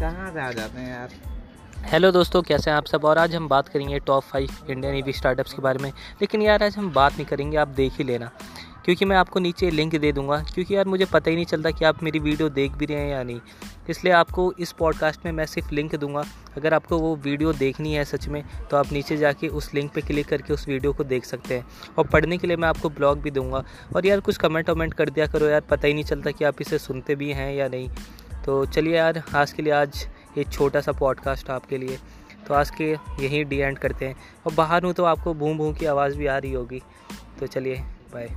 कहाँ से आ जाते हैं यार? हेलो दोस्तों, कैसे हैं आप सब? और आज हम बात करेंगे top five Indian EV startups के बारे में। लेकिन यार, आज हम बात नहीं करेंगे, आप देख ही लेना। क्योंकि मैं आपको नीचे लिंक दे दूँगा। क्योंकि यार, मुझे पता ही नहीं चलता कि आप मेरी वीडियो देख भी रहे हैं या नहीं। इसलिए आपको इस पॉडकास्ट में मैं सिर्फ़ लिंक दूँगा। अगर आपको वो वीडियो देखनी है सच में तो आप नीचे जाके उस लिंक पे क्लिक करके उस वीडियो को देख सकते हैं। और पढ़ने के लिए मैं आपको ब्लॉग भी दूँगा। और यार, कुछ कमेंट वमेंट कर दिया करो यार। पता ही नहीं चलता कि आप इसे सुनते भी हैं या नहीं। तो चलिए यार, आज के लिए आज एक छोटा सा पॉडकास्ट आपके लिए। तो आज के यहीं डी एंड करते हैं। और बाहर हूँ तो आपको भूम भूम की आवाज़ भी आ रही होगी। तो चलिए बाय